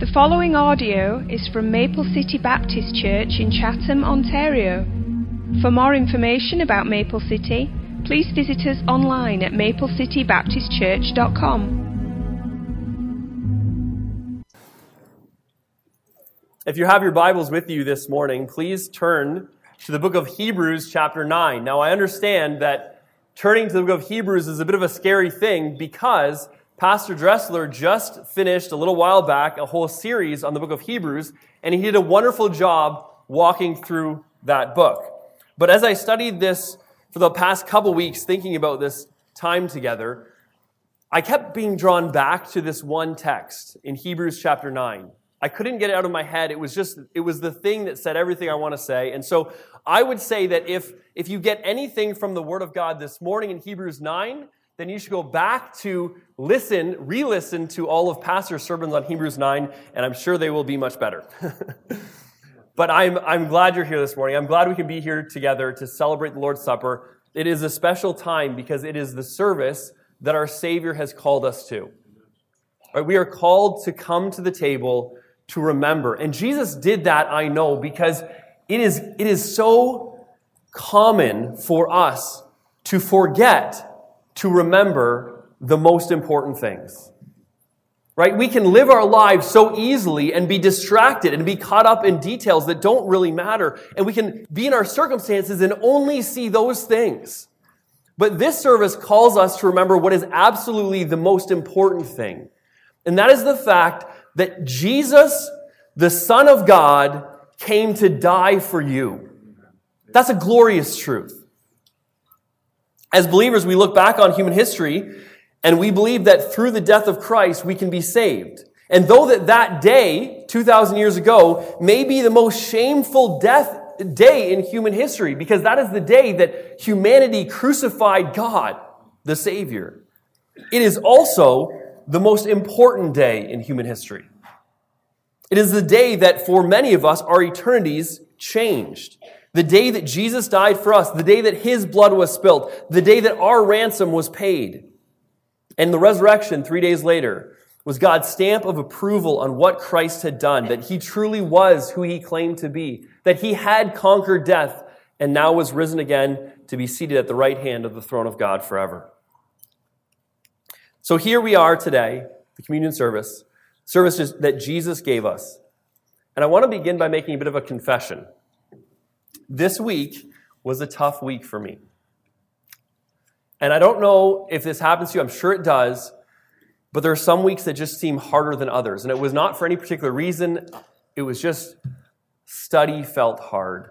The following audio is from Maple City Baptist Church in Chatham, Ontario. For more information about Maple City, please visit us online at maplecitybaptistchurch.com. If you have your Bibles with you this morning, please turn to the book of Hebrews, chapter 9. Now, I understand that turning to the book of Hebrews is a bit of a scary thing because Pastor Dressler just finished a little while back a whole series on the book of Hebrews, and he did a wonderful job walking through that book. But as I studied this for the past couple weeks, thinking about this time together, I kept being drawn back to this one text in Hebrews chapter 9. I couldn't get it out of my head. It was just, it was the thing that said everything I want to say. And so I would say that if, if you get anything from the Word of God this morning in Hebrews 9, then you should go back to listen, re listen to all of Pastor's sermons on Hebrews 9, and I'm sure they will be much better. but I'm, I'm glad you're here this morning. I'm glad we can be here together to celebrate the Lord's Supper. It is a special time because it is the service that our Savior has called us to. Right? We are called to come to the table to remember. And Jesus did that, I know, because it is, it is so common for us to forget to remember the most important things. Right? We can live our lives so easily and be distracted and be caught up in details that don't really matter. And we can be in our circumstances and only see those things. But this service calls us to remember what is absolutely the most important thing. And that is the fact that Jesus, the Son of God, came to die for you. That's a glorious truth. As believers, we look back on human history and we believe that through the death of Christ, we can be saved. And though that that day, 2,000 years ago, may be the most shameful death day in human history, because that is the day that humanity crucified God, the Savior. It is also the most important day in human history. It is the day that for many of us, our eternities changed. The day that Jesus died for us, the day that his blood was spilled, the day that our ransom was paid. And the resurrection, three days later, was God's stamp of approval on what Christ had done, that he truly was who he claimed to be, that he had conquered death and now was risen again to be seated at the right hand of the throne of God forever. So here we are today, the communion service, services that Jesus gave us. And I want to begin by making a bit of a confession. This week was a tough week for me. And I don't know if this happens to you, I'm sure it does, but there are some weeks that just seem harder than others. And it was not for any particular reason, it was just study felt hard.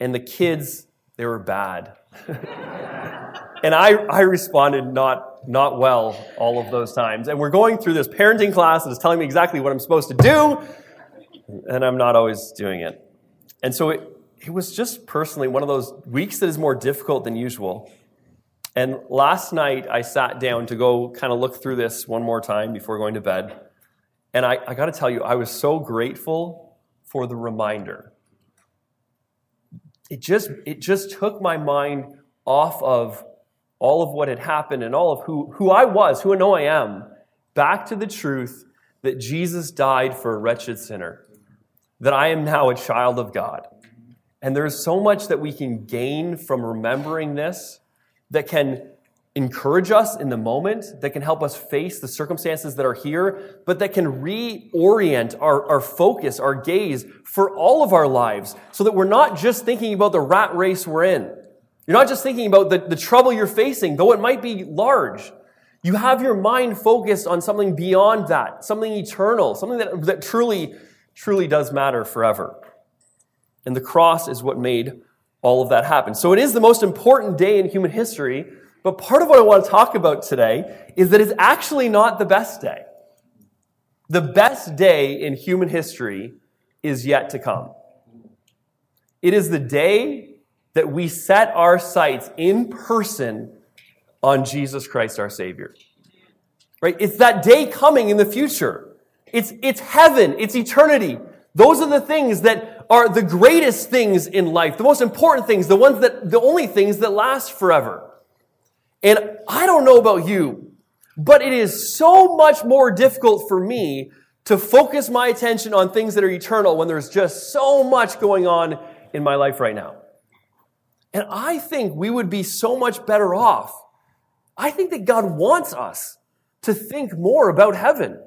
And the kids, they were bad. and I, I responded not, not well all of those times. And we're going through this parenting class that is telling me exactly what I'm supposed to do, and I'm not always doing it. And so it, it was just personally one of those weeks that is more difficult than usual. And last night, I sat down to go kind of look through this one more time before going to bed. And I, I got to tell you, I was so grateful for the reminder. It just, it just took my mind off of all of what had happened and all of who, who I was, who I know I am, back to the truth that Jesus died for a wretched sinner, that I am now a child of God. And there's so much that we can gain from remembering this that can encourage us in the moment, that can help us face the circumstances that are here, but that can reorient our, our focus, our gaze for all of our lives so that we're not just thinking about the rat race we're in. You're not just thinking about the, the trouble you're facing, though it might be large. You have your mind focused on something beyond that, something eternal, something that, that truly, truly does matter forever. And the cross is what made all of that happen. So it is the most important day in human history. But part of what I want to talk about today is that it's actually not the best day. The best day in human history is yet to come. It is the day that we set our sights in person on Jesus Christ our Savior. Right? It's that day coming in the future. It's, it's heaven. It's eternity. Those are the things that are the greatest things in life, the most important things, the ones that, the only things that last forever. And I don't know about you, but it is so much more difficult for me to focus my attention on things that are eternal when there's just so much going on in my life right now. And I think we would be so much better off. I think that God wants us to think more about heaven,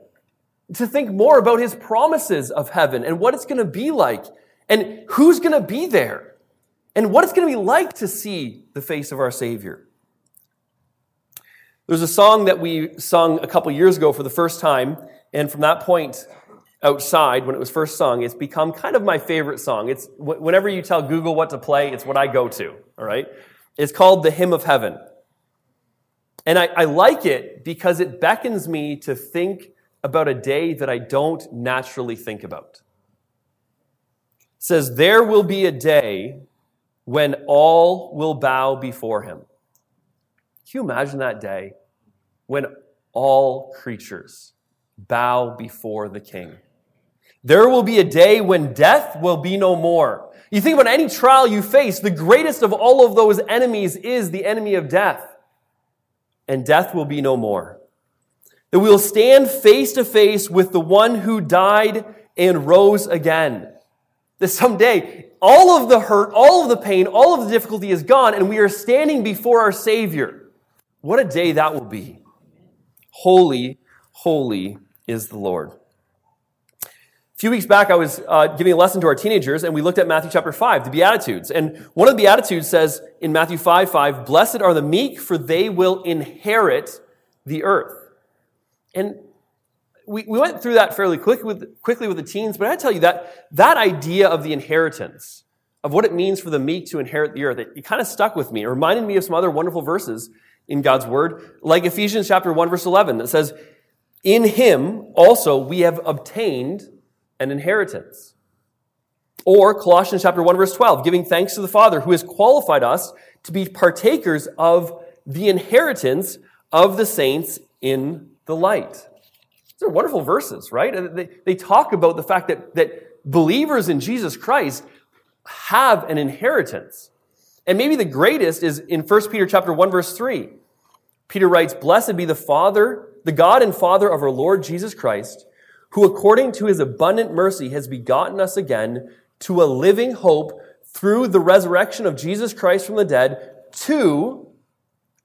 to think more about his promises of heaven and what it's going to be like and who's going to be there and what it's going to be like to see the face of our Savior. There's a song that we sung a couple years ago for the first time, and from that point outside, when it was first sung, it's become kind of my favorite song. It's whenever you tell Google what to play, it's what I go to. All right, it's called "The Hymn of Heaven," and I, I like it because it beckons me to think about a day that I don't naturally think about. Says, "There will be a day when all will bow before Him." Can you imagine that day when all creatures bow before the King? There will be a day when death will be no more. You think about any trial you face, the greatest of all of those enemies is the enemy of death. And death will be no more. That we will stand face to face with the one who died and rose again. That someday all of the hurt, all of the pain, all of the difficulty is gone, and we are standing before our Savior. What a day that will be. Holy, holy is the Lord. A few weeks back, I was uh, giving a lesson to our teenagers, and we looked at Matthew chapter 5, the Beatitudes. And one of the Beatitudes says in Matthew 5 5, Blessed are the meek, for they will inherit the earth. And we, we went through that fairly quick with, quickly with the teens, but I tell you that that idea of the inheritance, of what it means for the meek to inherit the earth, it, it kind of stuck with me. It reminded me of some other wonderful verses in God's word, like Ephesians chapter 1 verse 11 that says, in him also we have obtained an inheritance. Or Colossians chapter 1 verse 12, giving thanks to the Father who has qualified us to be partakers of the inheritance of the saints in the light. These are wonderful verses, right? They, they talk about the fact that, that believers in Jesus Christ have an inheritance. And maybe the greatest is in 1 Peter chapter 1 verse 3. Peter writes, Blessed be the Father, the God and Father of our Lord Jesus Christ, who according to his abundant mercy has begotten us again to a living hope through the resurrection of Jesus Christ from the dead to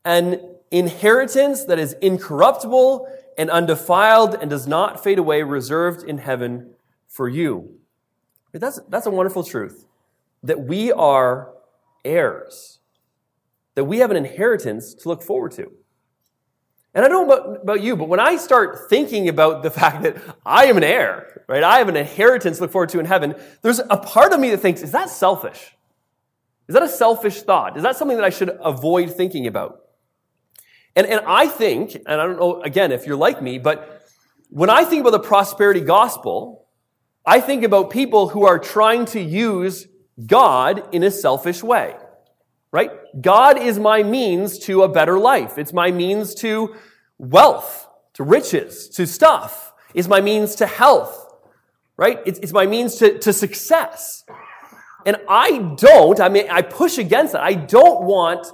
an inheritance that is incorruptible and undefiled and does not fade away, reserved in heaven for you. That's, that's a wonderful truth. That we are heirs. That we have an inheritance to look forward to. And I don't know about, about, you, but when I start thinking about the fact that I am an heir, right? I have an inheritance to look forward to in heaven, there's a part of me that thinks, is that selfish? Is that a selfish thought? Is that something that I should avoid thinking about? And, and I think, and I don't know, again, if you're like me, but when I think about the prosperity gospel, I think about people who are trying to use God in a selfish way right? God is my means to a better life. It's my means to wealth, to riches, to stuff. It's my means to health, right? It's, it's my means to, to success. And I don't, I mean, I push against that. I don't want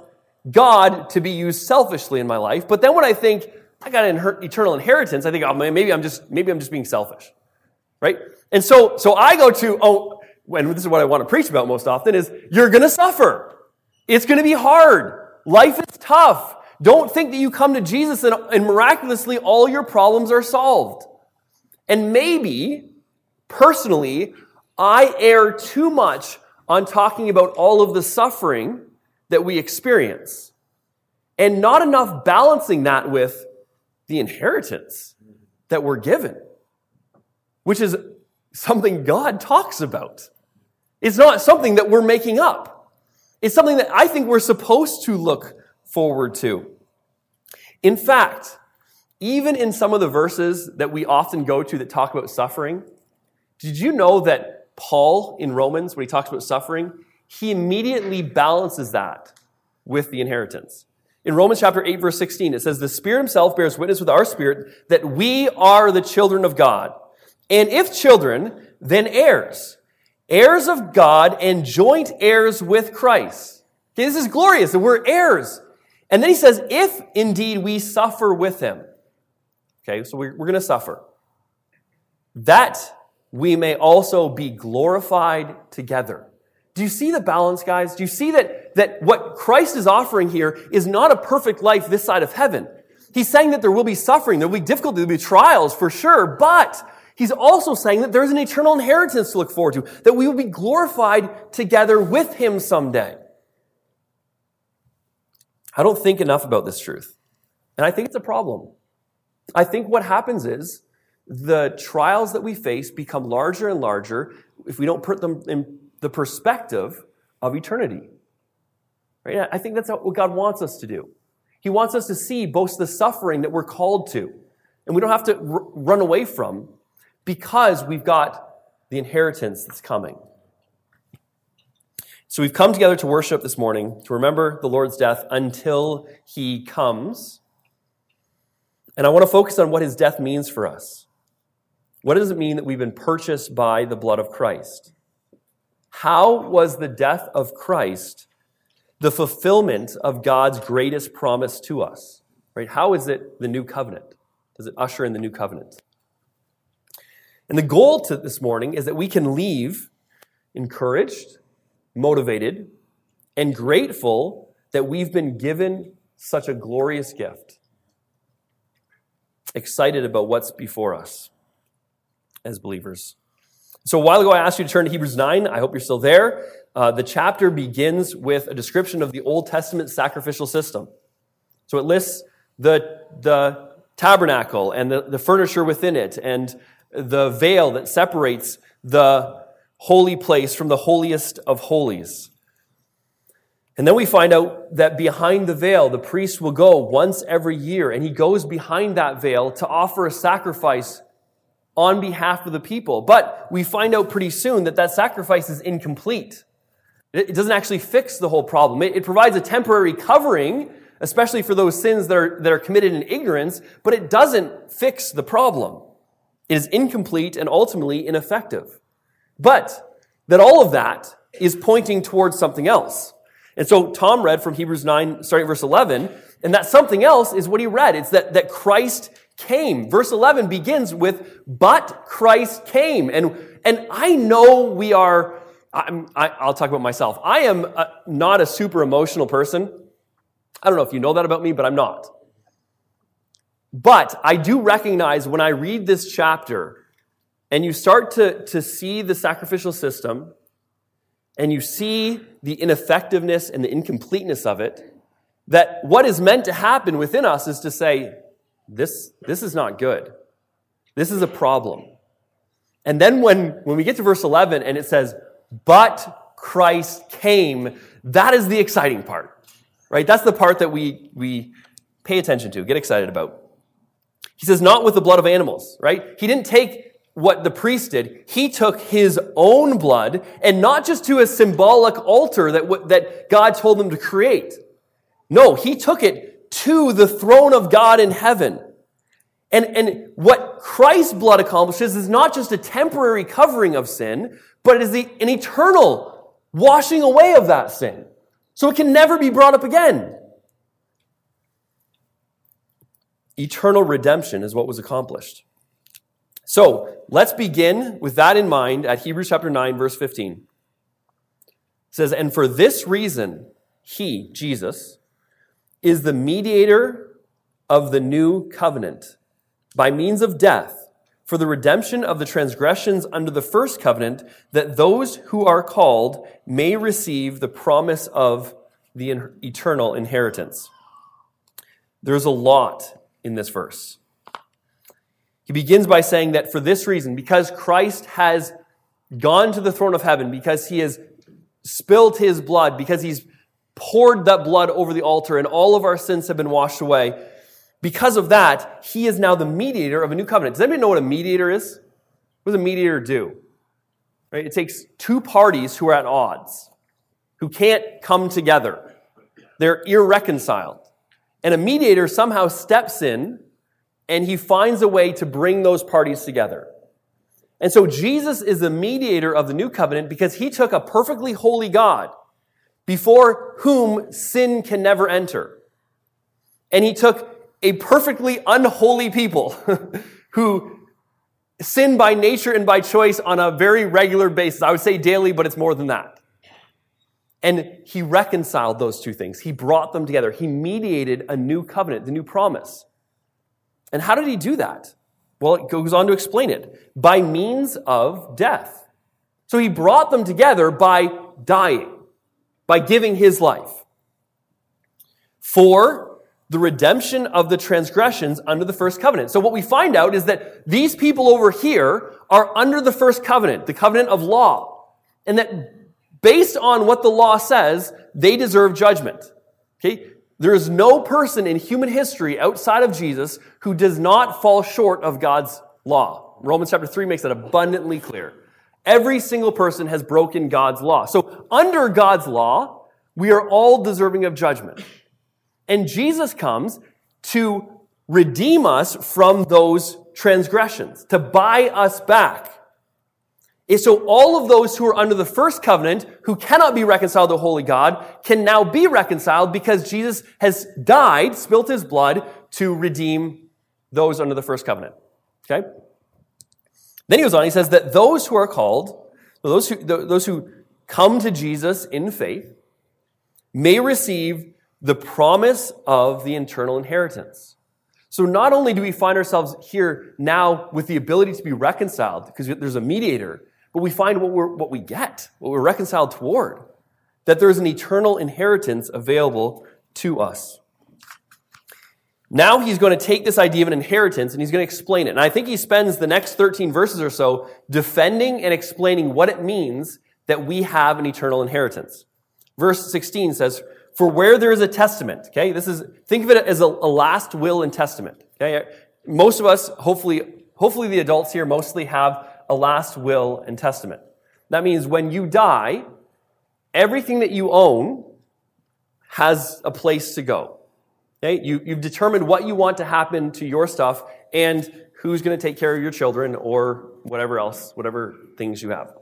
God to be used selfishly in my life. But then when I think, I got an eternal inheritance, I think, oh, maybe I'm just, maybe I'm just being selfish, right? And so, so I go to, oh, and this is what I want to preach about most often is you're going to suffer. It's going to be hard. Life is tough. Don't think that you come to Jesus and, and miraculously all your problems are solved. And maybe, personally, I err too much on talking about all of the suffering that we experience and not enough balancing that with the inheritance that we're given, which is something God talks about. It's not something that we're making up. It's something that I think we're supposed to look forward to. In fact, even in some of the verses that we often go to that talk about suffering, did you know that Paul in Romans, when he talks about suffering, he immediately balances that with the inheritance. In Romans chapter 8 verse 16, it says, The Spirit himself bears witness with our spirit that we are the children of God. And if children, then heirs heirs of God and joint heirs with Christ. Okay, this is glorious that we're heirs. And then he says, if indeed we suffer with him. Okay, so we're, we're going to suffer. that we may also be glorified together. Do you see the balance, guys? Do you see that, that what Christ is offering here is not a perfect life this side of heaven? He's saying that there will be suffering, there will be difficulty, there will be trials for sure, but he's also saying that there's an eternal inheritance to look forward to, that we will be glorified together with him someday. I don't think enough about this truth. And I think it's a problem. I think what happens is the trials that we face become larger and larger if we don't put them in the perspective of eternity. Right? I think that's what God wants us to do. He wants us to see both the suffering that we're called to, and we don't have to r- run away from because we've got the inheritance that's coming. So we've come together to worship this morning, to remember the Lord's death until he comes. And I want to focus on what his death means for us. What does it mean that we've been purchased by the blood of Christ? How was the death of Christ the fulfillment of God's greatest promise to us? Right? How is it the new covenant? Does it usher in the new covenant? And the goal to this morning is that we can leave encouraged, motivated, and grateful that we've been given such a glorious gift. Excited about what's before us as believers. So a while ago, I asked you to turn to Hebrews 9. I hope you're still there. Uh, the chapter begins with a description of the Old Testament sacrificial system. So it lists the, the tabernacle and the, the furniture within it and the veil that separates the holy place from the holiest of holies. And then we find out that behind the veil, the priest will go once every year, and he goes behind that veil to offer a sacrifice on behalf of the people. But we find out pretty soon that that sacrifice is incomplete. It doesn't actually fix the whole problem. It, provides a temporary covering, especially for those sins that are, that are committed in ignorance, but it doesn't fix the problem. It is incomplete and ultimately ineffective. But that all of that is pointing towards something else. And so Tom read from Hebrews 9, starting verse 11, and that something else is what he read. It's that, that Christ came. Verse 11 begins with, but Christ came. And, and I know we are, I'm, I, will talk about myself. I am a, not a super emotional person. I don't know if you know that about me, but I'm not. But I do recognize when I read this chapter and you start to, to see the sacrificial system and you see the ineffectiveness and the incompleteness of it, that what is meant to happen within us is to say, this, this is not good. This is a problem. And then when, when we get to verse 11 and it says, but Christ came, that is the exciting part, right? That's the part that we, we pay attention to, get excited about. He says, not with the blood of animals, right? He didn't take what the priest did. He took his own blood and not just to a symbolic altar that, that God told them to create. No, he took it to the throne of God in heaven. And, and what Christ's blood accomplishes is not just a temporary covering of sin, but it is the, an eternal washing away of that sin. So it can never be brought up again. Eternal redemption is what was accomplished. So let's begin with that in mind at Hebrews chapter 9, verse 15. It says, And for this reason, he, Jesus, is the mediator of the new covenant by means of death for the redemption of the transgressions under the first covenant, that those who are called may receive the promise of the eternal inheritance. There's a lot in this verse. He begins by saying that for this reason, because Christ has gone to the throne of heaven, because he has spilled his blood, because he's poured that blood over the altar and all of our sins have been washed away. Because of that, he is now the mediator of a new covenant. Does anybody know what a mediator is? What does a mediator do? Right? It takes two parties who are at odds, who can't come together. They're irreconciled. And a mediator somehow steps in and he finds a way to bring those parties together. And so Jesus is the mediator of the new covenant because he took a perfectly holy God before whom sin can never enter. And he took a perfectly unholy people who sin by nature and by choice on a very regular basis. I would say daily, but it's more than that. And he reconciled those two things. He brought them together. He mediated a new covenant, the new promise. And how did he do that? Well, it goes on to explain it by means of death. So he brought them together by dying, by giving his life. For the redemption of the transgressions under the first covenant. So what we find out is that these people over here are under the first covenant, the covenant of law. And that based on what the law says, they deserve judgment. Okay? There is no person in human history outside of Jesus who does not fall short of God's law. Romans chapter 3 makes that abundantly clear. Every single person has broken God's law. So under God's law, we are all deserving of judgment. And Jesus comes to redeem us from those transgressions, to buy us back. So all of those who are under the first covenant, who cannot be reconciled to holy God, can now be reconciled because Jesus has died, spilt his blood to redeem those under the first covenant. Okay? Then he goes on, he says that those who are called, those who, those who come to Jesus in faith, may receive the promise of the eternal inheritance. So not only do we find ourselves here now with the ability to be reconciled, because there's a mediator, but we find what, we're, what we get, what we're reconciled toward, that there's an eternal inheritance available to us. Now he's going to take this idea of an inheritance and he's going to explain it. And I think he spends the next 13 verses or so defending and explaining what it means that we have an eternal inheritance. Verse 16 says, For where there is a testament, okay, this is, think of it as a, a last will and testament, okay? Most of us, hopefully, hopefully the adults here mostly have a last will and testament. That means when you die, everything that you own has a place to go. Okay? You, you've determined what you want to happen to your stuff and who's going to take care of your children or whatever else, whatever things you have.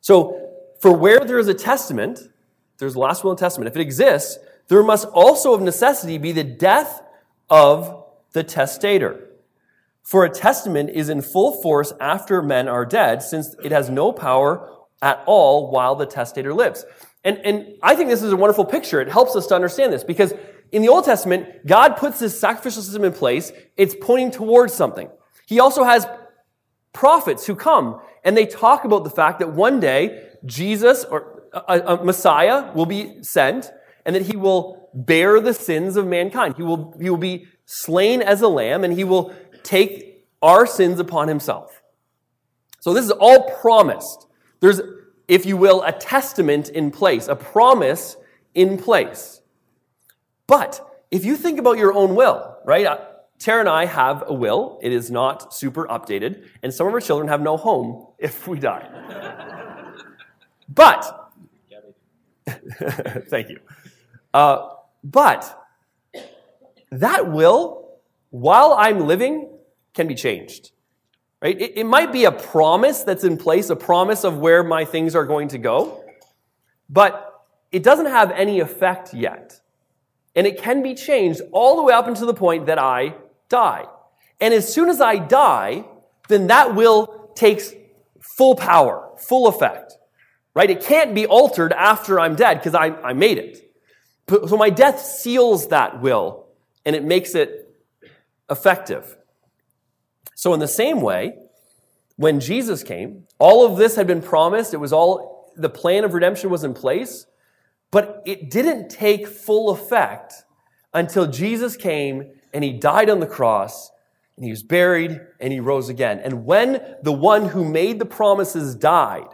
So, for where there is a testament, there's a last will and testament. If it exists, there must also of necessity be the death of the testator. For a testament is in full force after men are dead, since it has no power at all while the testator lives. And, and I think this is a wonderful picture. It helps us to understand this because in the Old Testament, God puts this sacrificial system in place. It's pointing towards something. He also has prophets who come and they talk about the fact that one day Jesus or a, a Messiah will be sent and that he will bear the sins of mankind. He will, he will be slain as a lamb and he will take our sins upon himself. So this is all promised. There's, if you will, a testament in place, a promise in place. But if you think about your own will, right? Uh, Tara and I have a will. It is not super updated, and some of our children have no home if we die. but, thank you. Uh, but that will, while I'm living, can be changed. Right? It, it might be a promise that's in place, a promise of where my things are going to go, but it doesn't have any effect yet. And it can be changed all the way up until the point that I die. And as soon as I die, then that will takes full power, full effect. Right? It can't be altered after I'm dead because I, I made it. So my death seals that will and it makes it effective. So, in the same way, when Jesus came, all of this had been promised. It was all, the plan of redemption was in place, but it didn't take full effect until Jesus came and he died on the cross and he was buried and he rose again. And when the one who made the promises died,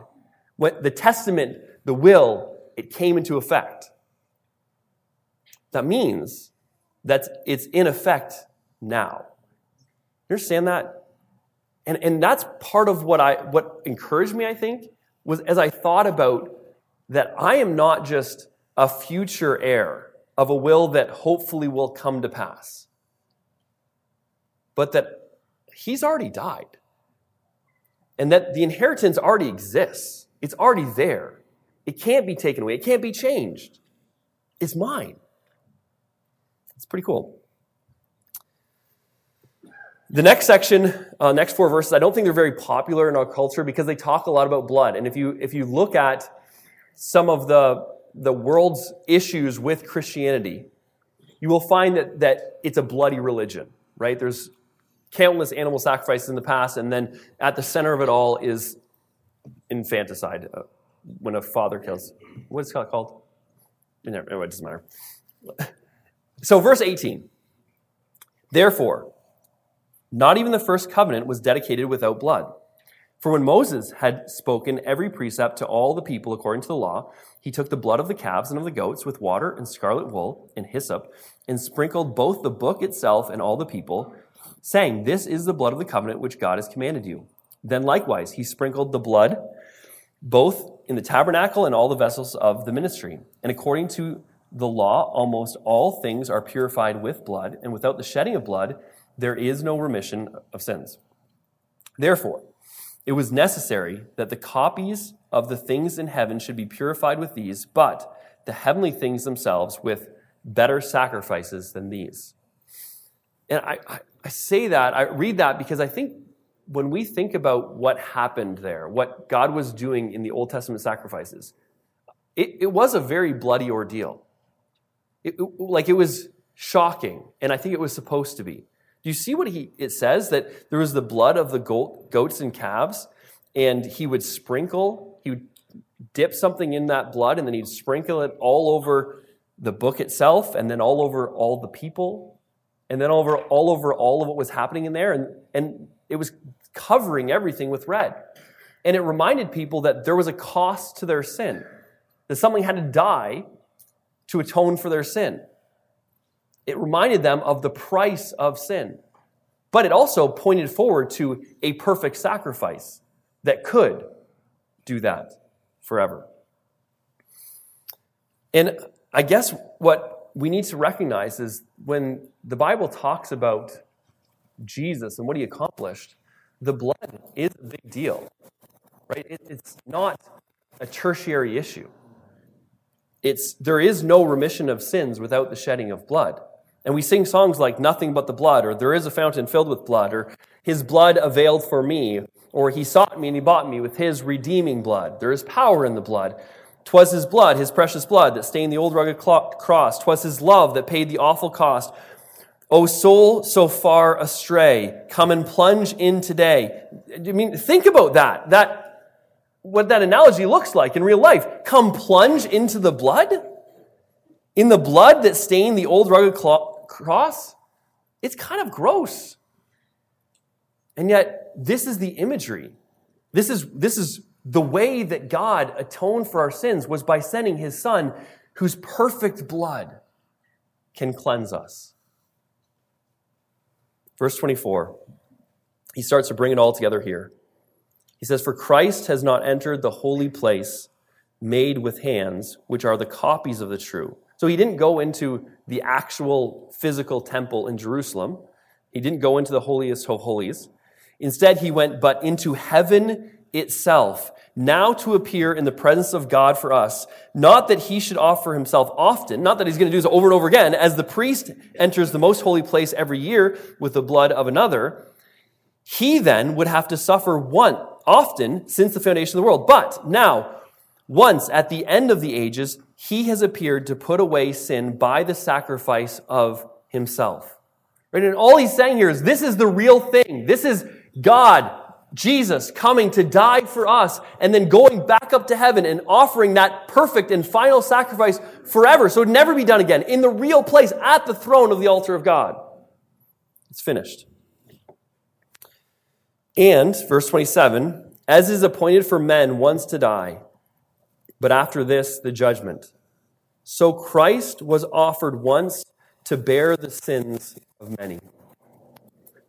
when the testament, the will, it came into effect. That means that it's in effect now. You understand that? And, and that's part of what I, what encouraged me, I think, was as I thought about that I am not just a future heir of a will that hopefully will come to pass, but that he's already died. And that the inheritance already exists. It's already there. It can't be taken away. It can't be changed. It's mine. It's pretty cool. The next section, uh, next four verses, I don't think they're very popular in our culture because they talk a lot about blood. And if you, if you look at some of the, the world's issues with Christianity, you will find that, that it's a bloody religion, right? There's countless animal sacrifices in the past, and then at the center of it all is infanticide, uh, when a father kills. What's it called? Anyway, it doesn't matter. So, verse 18. Therefore, not even the first covenant was dedicated without blood. For when Moses had spoken every precept to all the people according to the law, he took the blood of the calves and of the goats with water and scarlet wool and hyssop, and sprinkled both the book itself and all the people, saying, This is the blood of the covenant which God has commanded you. Then likewise he sprinkled the blood both in the tabernacle and all the vessels of the ministry. And according to the law, almost all things are purified with blood, and without the shedding of blood, there is no remission of sins. Therefore, it was necessary that the copies of the things in heaven should be purified with these, but the heavenly things themselves with better sacrifices than these. And I, I, I, say that, I read that because I think when we think about what happened there, what God was doing in the Old Testament sacrifices, it, it was a very bloody ordeal. It, like it was shocking, and I think it was supposed to be. Do you see what he, it says? That there was the blood of the goat, goats and calves, and he would sprinkle, he would dip something in that blood, and then he'd sprinkle it all over the book itself, and then all over all the people, and then over all over all of what was happening in there, and, and it was covering everything with red. And it reminded people that there was a cost to their sin, that something had to die to atone for their sin it reminded them of the price of sin. But it also pointed forward to a perfect sacrifice that could do that forever. And I guess what we need to recognize is when the Bible talks about Jesus and what he accomplished, the blood is a big deal, right? It's not a tertiary issue. It's, there is no remission of sins without the shedding of blood. And we sing songs like Nothing But the Blood, or There is a Fountain Filled with Blood, or His Blood Availed for Me, or He Sought Me and He Bought Me with His redeeming blood. There is power in the blood. Twas His blood, His precious blood, that stained the old rugged cross. Twas His love that paid the awful cost. O soul so far astray, come and plunge in today. I mean, think about that. That, what that analogy looks like in real life. Come plunge into the blood? In the blood that stained the old rugged cross, it's kind of gross. And yet, this is the imagery. This is, this is the way that God atoned for our sins was by sending his son, whose perfect blood can cleanse us. Verse 24, he starts to bring it all together here. He says, For Christ has not entered the holy place made with hands, which are the copies of the true so he didn't go into the actual physical temple in Jerusalem. He didn't go into the holiest of holies. Instead, he went but into heaven itself, now to appear in the presence of God for us. Not that he should offer himself often, not that he's going to do this over and over again, as the priest enters the most holy place every year with the blood of another. He then would have to suffer one often since the foundation of the world. But now, once at the end of the ages, he has appeared to put away sin by the sacrifice of himself. Right? And all he's saying here is this is the real thing. This is God, Jesus, coming to die for us and then going back up to heaven and offering that perfect and final sacrifice forever. So it would never be done again in the real place at the throne of the altar of God. It's finished. And, verse 27, as is appointed for men once to die, but after this, the judgment. So Christ was offered once to bear the sins of many.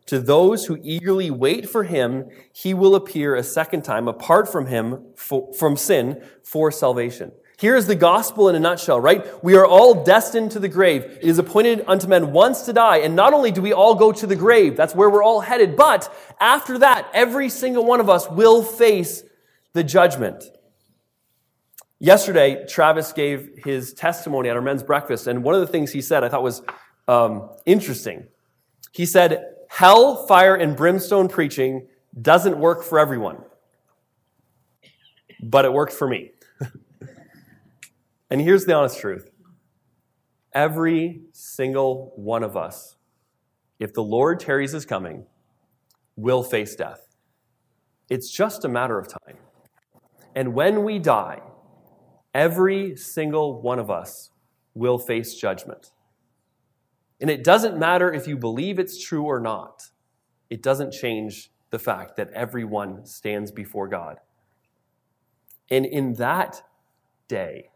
To those who eagerly wait for him, he will appear a second time apart from him, for, from sin, for salvation. Here is the gospel in a nutshell, right? We are all destined to the grave. It is appointed unto men once to die. And not only do we all go to the grave, that's where we're all headed, but after that, every single one of us will face the judgment. Yesterday, Travis gave his testimony at our men's breakfast, and one of the things he said I thought was um, interesting. He said, hell, fire, and brimstone preaching doesn't work for everyone, but it worked for me. and here's the honest truth every single one of us, if the Lord tarries his coming, will face death. It's just a matter of time. And when we die, every single one of us will face judgment. And it doesn't matter if you believe it's true or not, it doesn't change the fact that everyone stands before God. And in that day,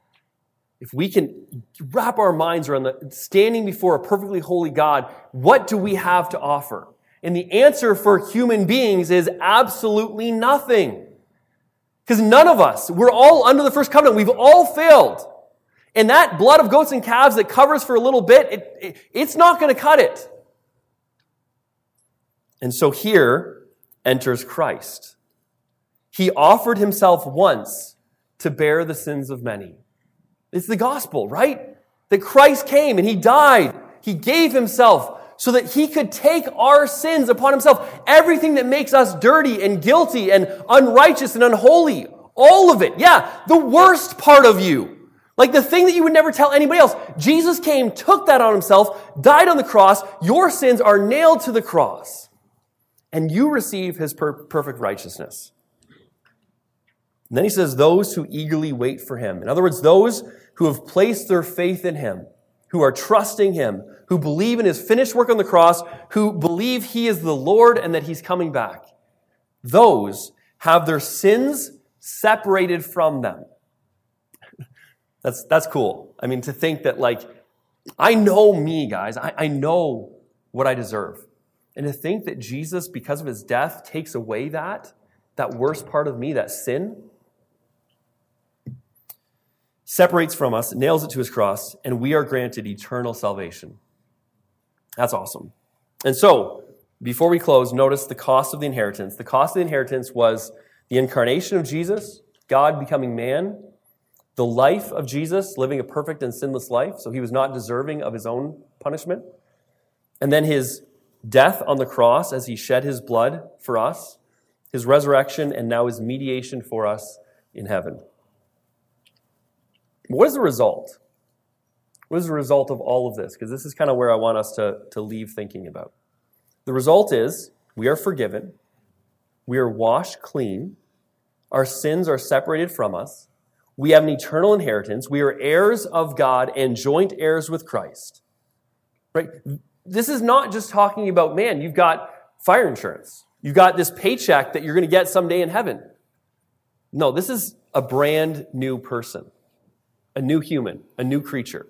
if we can wrap our minds around the standing before a perfectly holy God, what do we have to offer? And the answer for human beings is absolutely nothing. Because none of us, we're all under the first covenant. We've all failed. And that blood of goats and calves that covers for a little bit, it, it, it's not going to cut it. And so here enters Christ. He offered himself once to bear the sins of many. It's the gospel, right? That Christ came and he died. He gave himself so that he could take our sins upon himself. Everything that makes us dirty and guilty and unrighteous and unholy. All of it. Yeah, the worst part of you. Like the thing that you would never tell anybody else. Jesus came, took that on himself, died on the cross. Your sins are nailed to the cross. And you receive his per- perfect righteousness. And then he says, those who eagerly wait for him. In other words, those who have placed their faith in him, who are trusting him, who believe in his finished work on the cross, who believe he is the Lord and that he's coming back. Those have their sins separated from them. That's, that's cool. I mean, to think that, like, I know me, guys. I, I know what I deserve. And to think that Jesus, because of his death, takes away that, that worst part of me, that sin, separates from us, nails it to his cross, and we are granted eternal salvation. That's awesome. And so, before we close, notice the cost of the inheritance. The cost of the inheritance was the incarnation of Jesus, God becoming man, the life of Jesus, living a perfect and sinless life, so he was not deserving of his own punishment, and then his death on the cross as he shed his blood for us, his resurrection, and now his mediation for us in heaven. What is the result? What is the result of all of this? Because this is kind of where I want us to, to leave thinking about. The result is we are forgiven, we are washed clean, our sins are separated from us, we have an eternal inheritance, we are heirs of God and joint heirs with Christ. Right? This is not just talking about, man, you've got fire insurance. You've got this paycheck that you're going to get someday in heaven. No, this is a brand new person a new human, a new creature.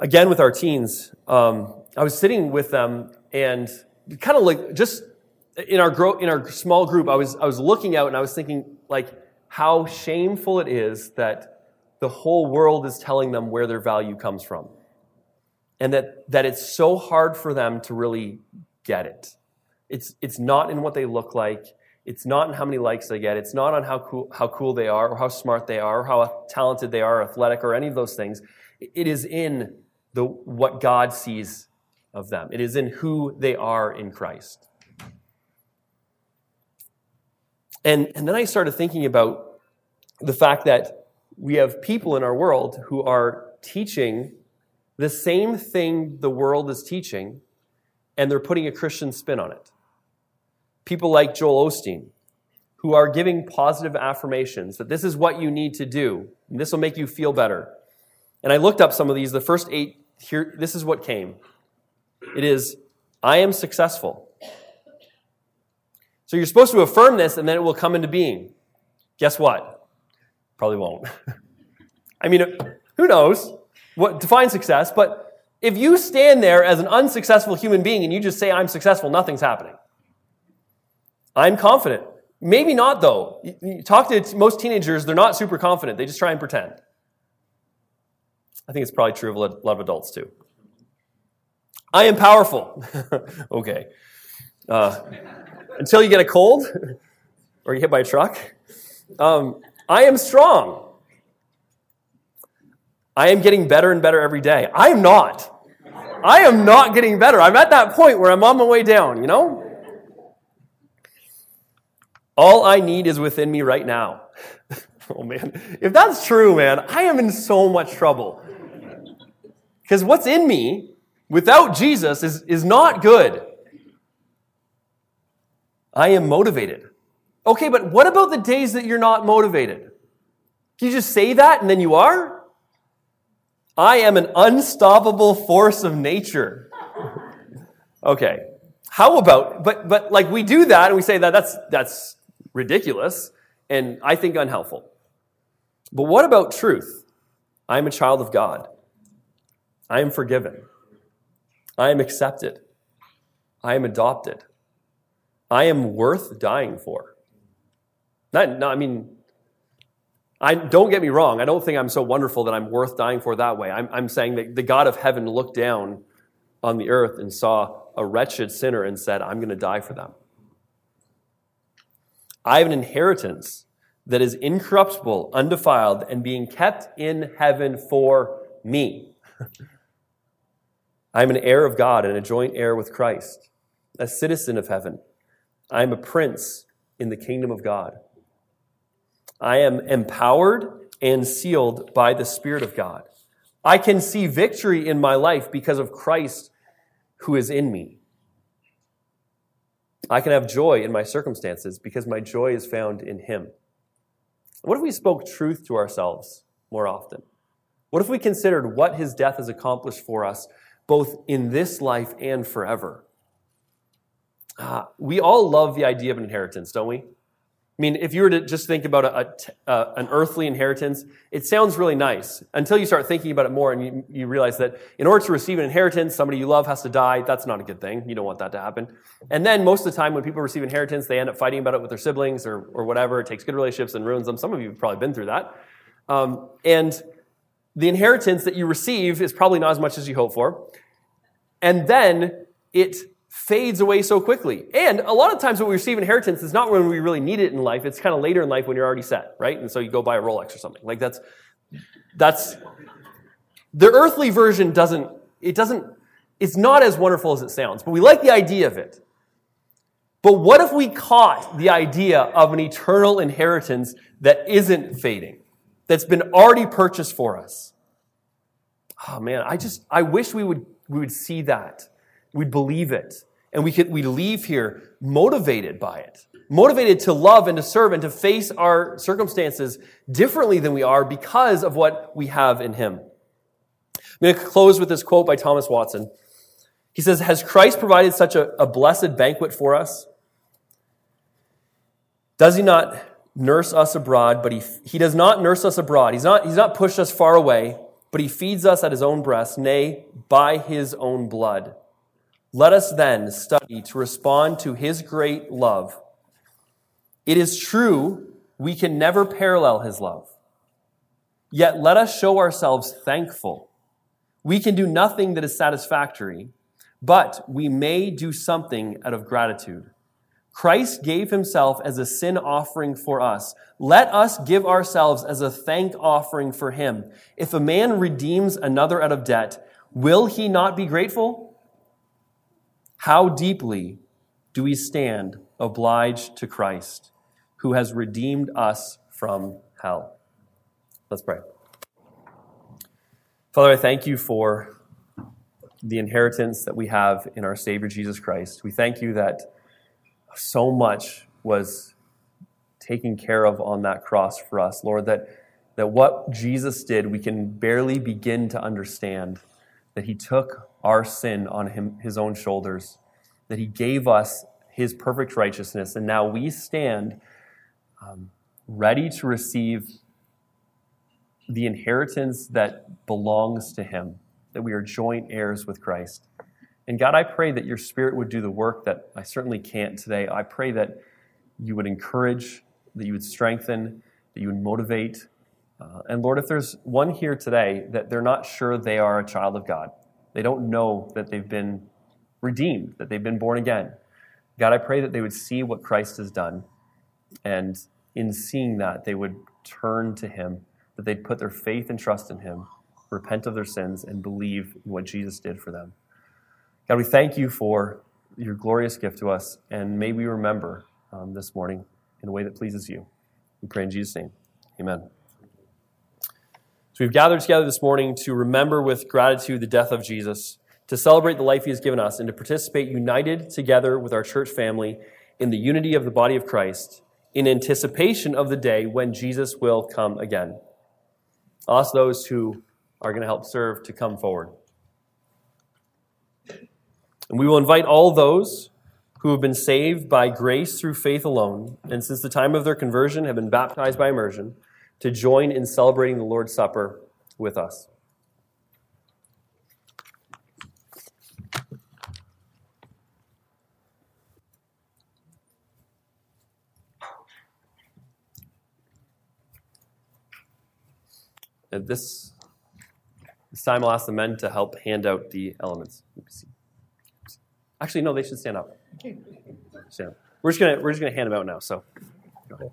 Again, with our teens, um, I was sitting with them and kind of like just in our grow, in our small group, I was I was looking out and I was thinking like how shameful it is that the whole world is telling them where their value comes from, and that that it's so hard for them to really get it. It's it's not in what they look like. It's not in how many likes they get. It's not on how cool, how cool they are or how smart they are or how talented they are, athletic or any of those things. It is in the, what God sees of them. It is in who they are in Christ. And, and then I started thinking about the fact that we have people in our world who are teaching the same thing the world is teaching, and they're putting a Christian spin on it people like Joel Osteen, who are giving positive affirmations that this is what you need to do, and this will make you feel better. And I looked up some of these. The first eight, here, this is what came. It is, I am successful. So you're supposed to affirm this, and then it will come into being. Guess what? Probably won't. I mean, who knows what defines success, but if you stand there as an unsuccessful human being and you just say, I'm successful, nothing's happening. I'm confident. Maybe not, though. You talk to most teenagers, they're not super confident. They just try and pretend. I think it's probably true of a lot of adults, too. I am powerful. okay. Uh, until you get a cold or you hit by a truck. Um, I am strong. I am getting better and better every day. I am not. I am not getting better. I'm at that point where I'm on my way down, you know? All I need is within me right now. oh man. If that's true, man, I am in so much trouble. Because what's in me without Jesus is, is not good. I am motivated. Okay, but what about the days that you're not motivated? Can you just say that and then you are? I am an unstoppable force of nature. okay. How about, but, but like we do that and we say that that's, that's ridiculous and I think unhelpful. But what about truth? I am a child of God. I am forgiven. I am accepted. I am adopted. I am worth dying for. Not, I mean, I don't get me wrong. I don't think I'm so wonderful that I'm worth dying for that way. I'm, I'm saying that the God of heaven looked down on the earth and saw a wretched sinner and said, I'm going to die for them. I have an inheritance that is incorruptible, undefiled, and being kept in heaven for me. I am an heir of God and a joint heir with Christ, a citizen of heaven. I am a prince in the kingdom of God. I am empowered and sealed by the Spirit of God. I can see victory in my life because of Christ who is in me. I can have joy in my circumstances because my joy is found in Him. What if we spoke truth to ourselves more often? What if we considered what His death has accomplished for us, both in this life and forever? Uh, we all love the idea of an inheritance, don't we? I mean, if you were to just think about a, an earthly inheritance, it sounds really nice until you start thinking about it more and you, you realize that in order to receive an inheritance, somebody you love has to die. That's not a good thing. You don't want that to happen. And then most of the time when people receive inheritance, they end up fighting about it with their siblings or, or whatever. It takes good relationships and ruins them. Some of you have probably been through that. Um, and the inheritance that you receive is probably not as much as you hope for. And then it fades away so quickly. And a lot of times when we receive inheritance is not when we really need it in life. It's kind of later in life when you're already set, right? And so you go buy a Rolex or something. Like that's, that's, the earthly version doesn't, it doesn't, it's not as wonderful as it sounds, but we like the idea of it. But what if we caught the idea of an eternal inheritance that isn't fading, that's been already purchased for us? Oh man, I just, I wish we would, we would see that we'd believe it. And we could, we leave here motivated by it, motivated to love and to serve and to face our circumstances differently than we are because of what we have in Him. I'm going to close with this quote by Thomas Watson. He says, Has Christ provided such a, a blessed banquet for us? Does he not nurse us abroad, but he, he does not nurse us abroad. He's not, he's not pushed us far away, but he feeds us at his own breast, nay, by his own blood. Let us then study to respond to his great love. It is true we can never parallel his love. Yet let us show ourselves thankful. We can do nothing that is satisfactory, but we may do something out of gratitude. Christ gave himself as a sin offering for us. Let us give ourselves as a thank offering for him. If a man redeems another out of debt, will he not be grateful? How deeply do we stand obliged to Christ, who has redeemed us from hell? Let's pray. Father, I thank you for the inheritance that we have in our Savior Jesus Christ. We thank you that so much was taken care of on that cross for us, Lord, that, that what Jesus did, we can barely begin to understand that he took our sin on him, his own shoulders, that he gave us his perfect righteousness, and now we stand um, ready to receive the inheritance that belongs to him, that we are joint heirs with Christ. And God, I pray that your spirit would do the work that I certainly can't today. I pray that you would encourage, that you would strengthen, that you would motivate. Uh, and Lord, if there's one here today that they're not sure they are a child of God, they don't know that they've been redeemed, that they've been born again. God, I pray that they would see what Christ has done, and in seeing that, they would turn to Him, that they'd put their faith and trust in Him, repent of their sins, and believe in what Jesus did for them. God, we thank you for your glorious gift to us, and may we remember um, this morning in a way that pleases you. We pray in Jesus' name. Amen. So we've gathered together this morning to remember with gratitude the death of Jesus, to celebrate the life he has given us, and to participate united together with our church family in the unity of the body of Christ in anticipation of the day when Jesus will come again. Ask those who are going to help serve to come forward. And we will invite all those who have been saved by grace through faith alone, and since the time of their conversion have been baptized by immersion, to join in celebrating the Lord's Supper with us. At this, this time, I'll ask the men to help hand out the elements. Actually, no, they should stand up. Stand up. We're just gonna we're just gonna hand them out now. So, go ahead.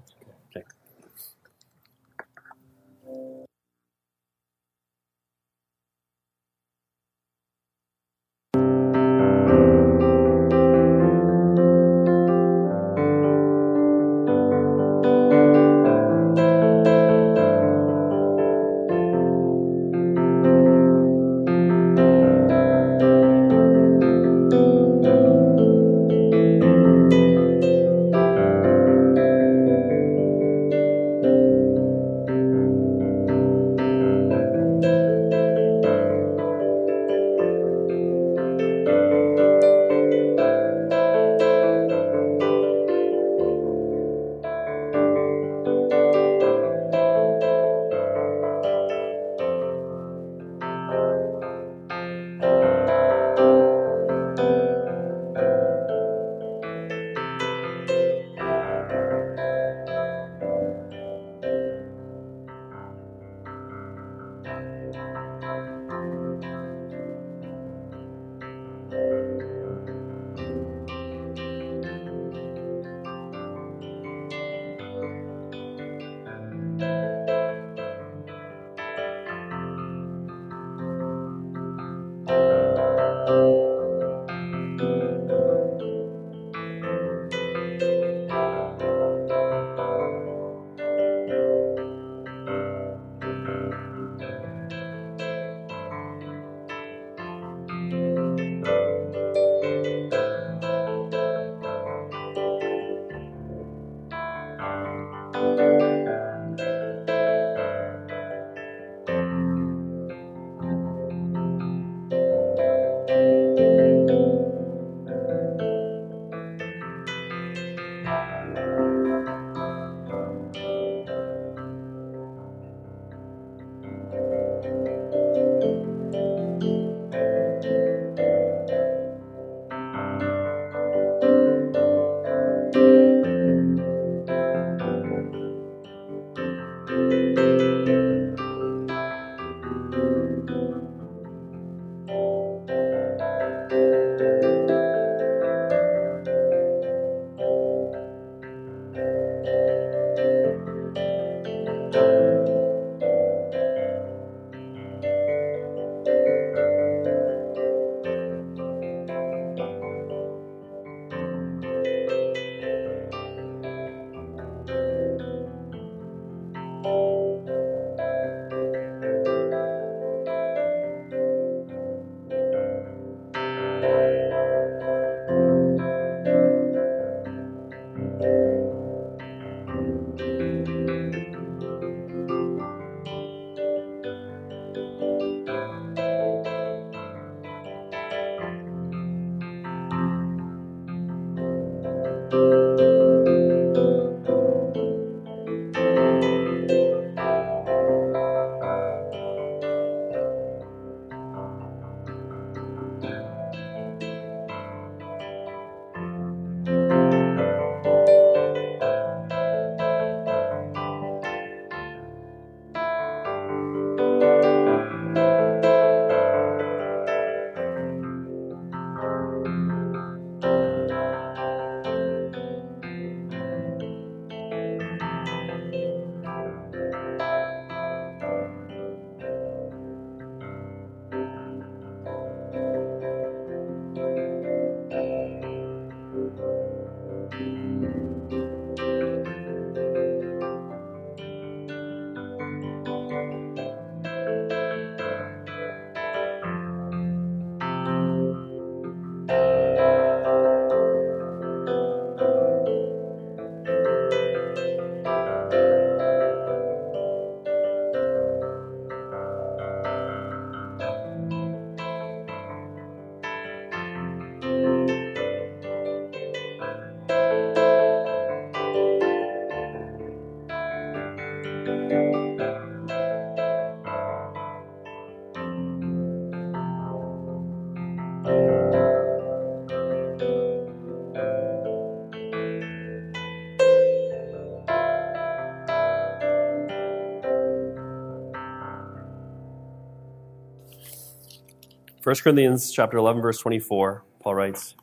1 Corinthians chapter 11, verse 24, Paul writes,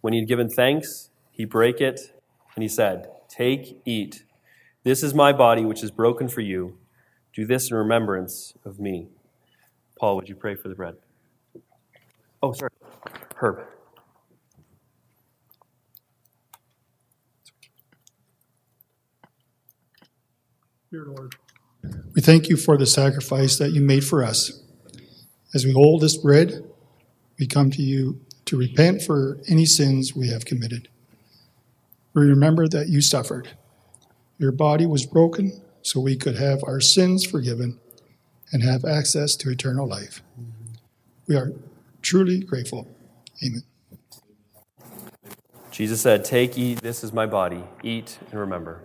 When he had given thanks, he brake it, and he said, Take, eat. This is my body, which is broken for you. Do this in remembrance of me. Paul, would you pray for the bread? Oh, sorry. Herb. Dear Lord, we thank you for the sacrifice that you made for us. As we hold this bread, we come to you to repent for any sins we have committed. We remember that you suffered. Your body was broken so we could have our sins forgiven and have access to eternal life. We are truly grateful. Amen. Jesus said, Take, eat, this is my body. Eat and remember.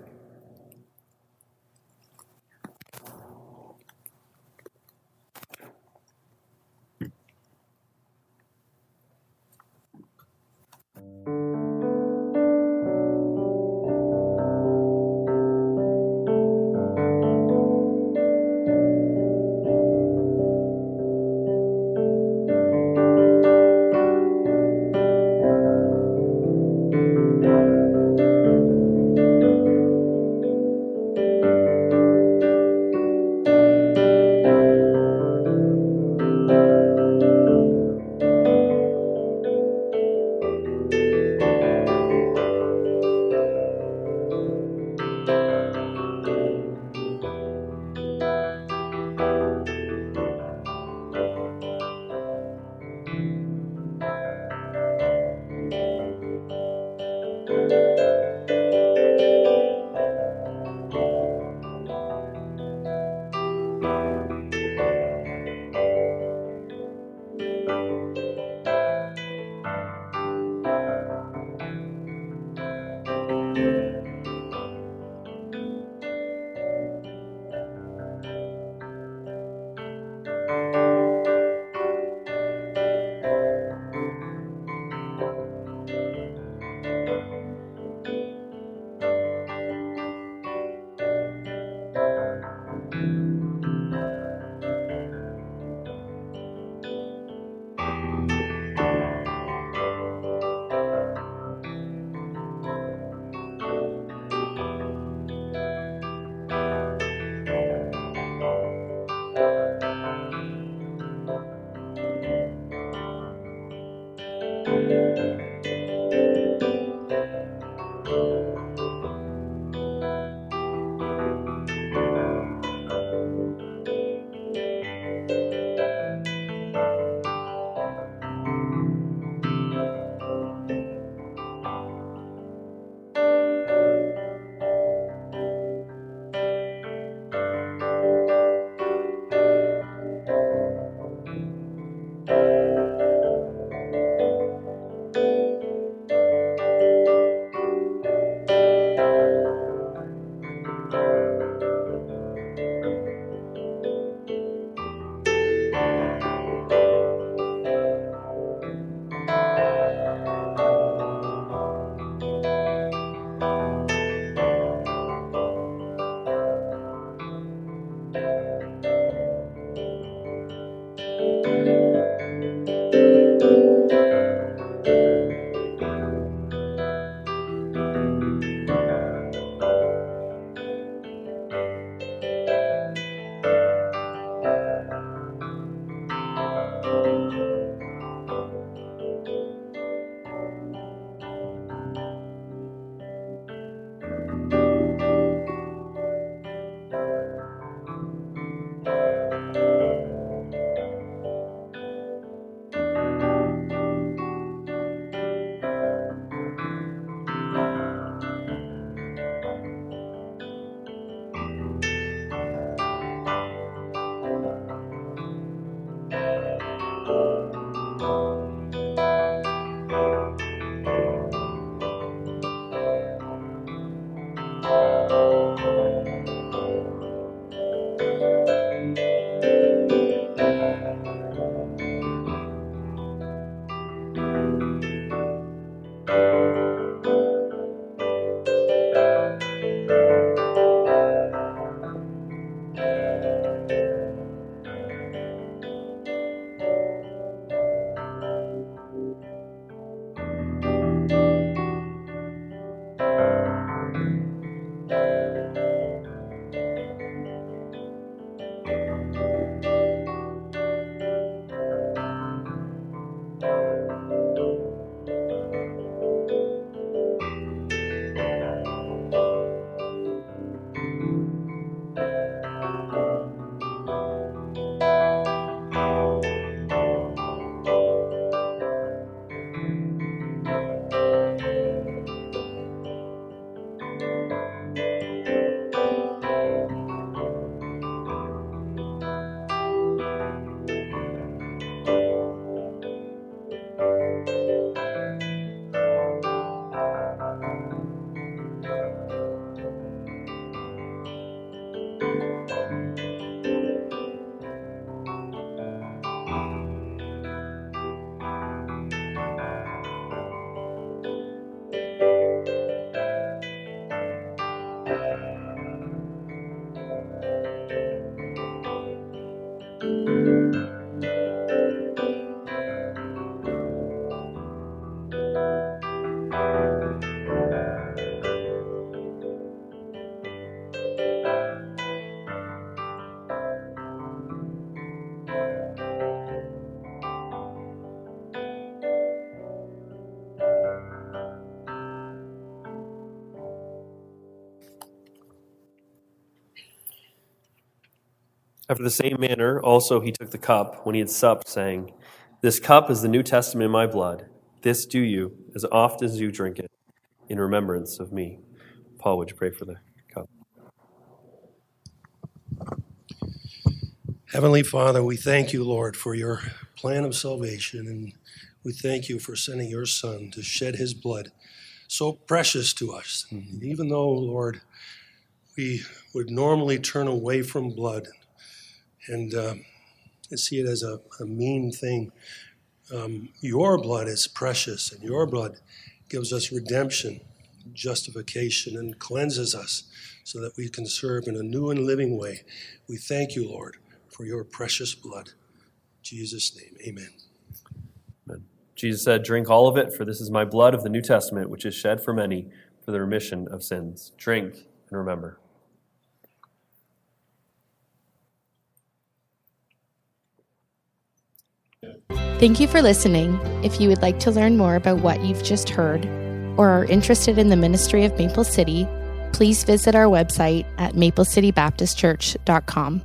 After the same manner, also he took the cup when he had supped, saying, This cup is the New Testament in my blood. This do you, as oft as you drink it, in remembrance of me. Paul, would you pray for the cup? Heavenly Father, we thank you, Lord, for your plan of salvation, and we thank you for sending your Son to shed his blood, so precious to us. And even though, Lord, we would normally turn away from blood and uh, see it as a, a mean thing, um, your blood is precious, and your blood gives us redemption, justification, and cleanses us so that we can serve in a new and living way. We thank you, Lord, for your precious blood. In Jesus' name, amen. Amen. Jesus said, Drink all of it, for this is my blood of the New Testament, which is shed for many for the remission of sins. Drink and remember. Thank you for listening. If you would like to learn more about what you've just heard or are interested in the ministry of Maple City, please visit our website at maplecitybaptistchurch.com.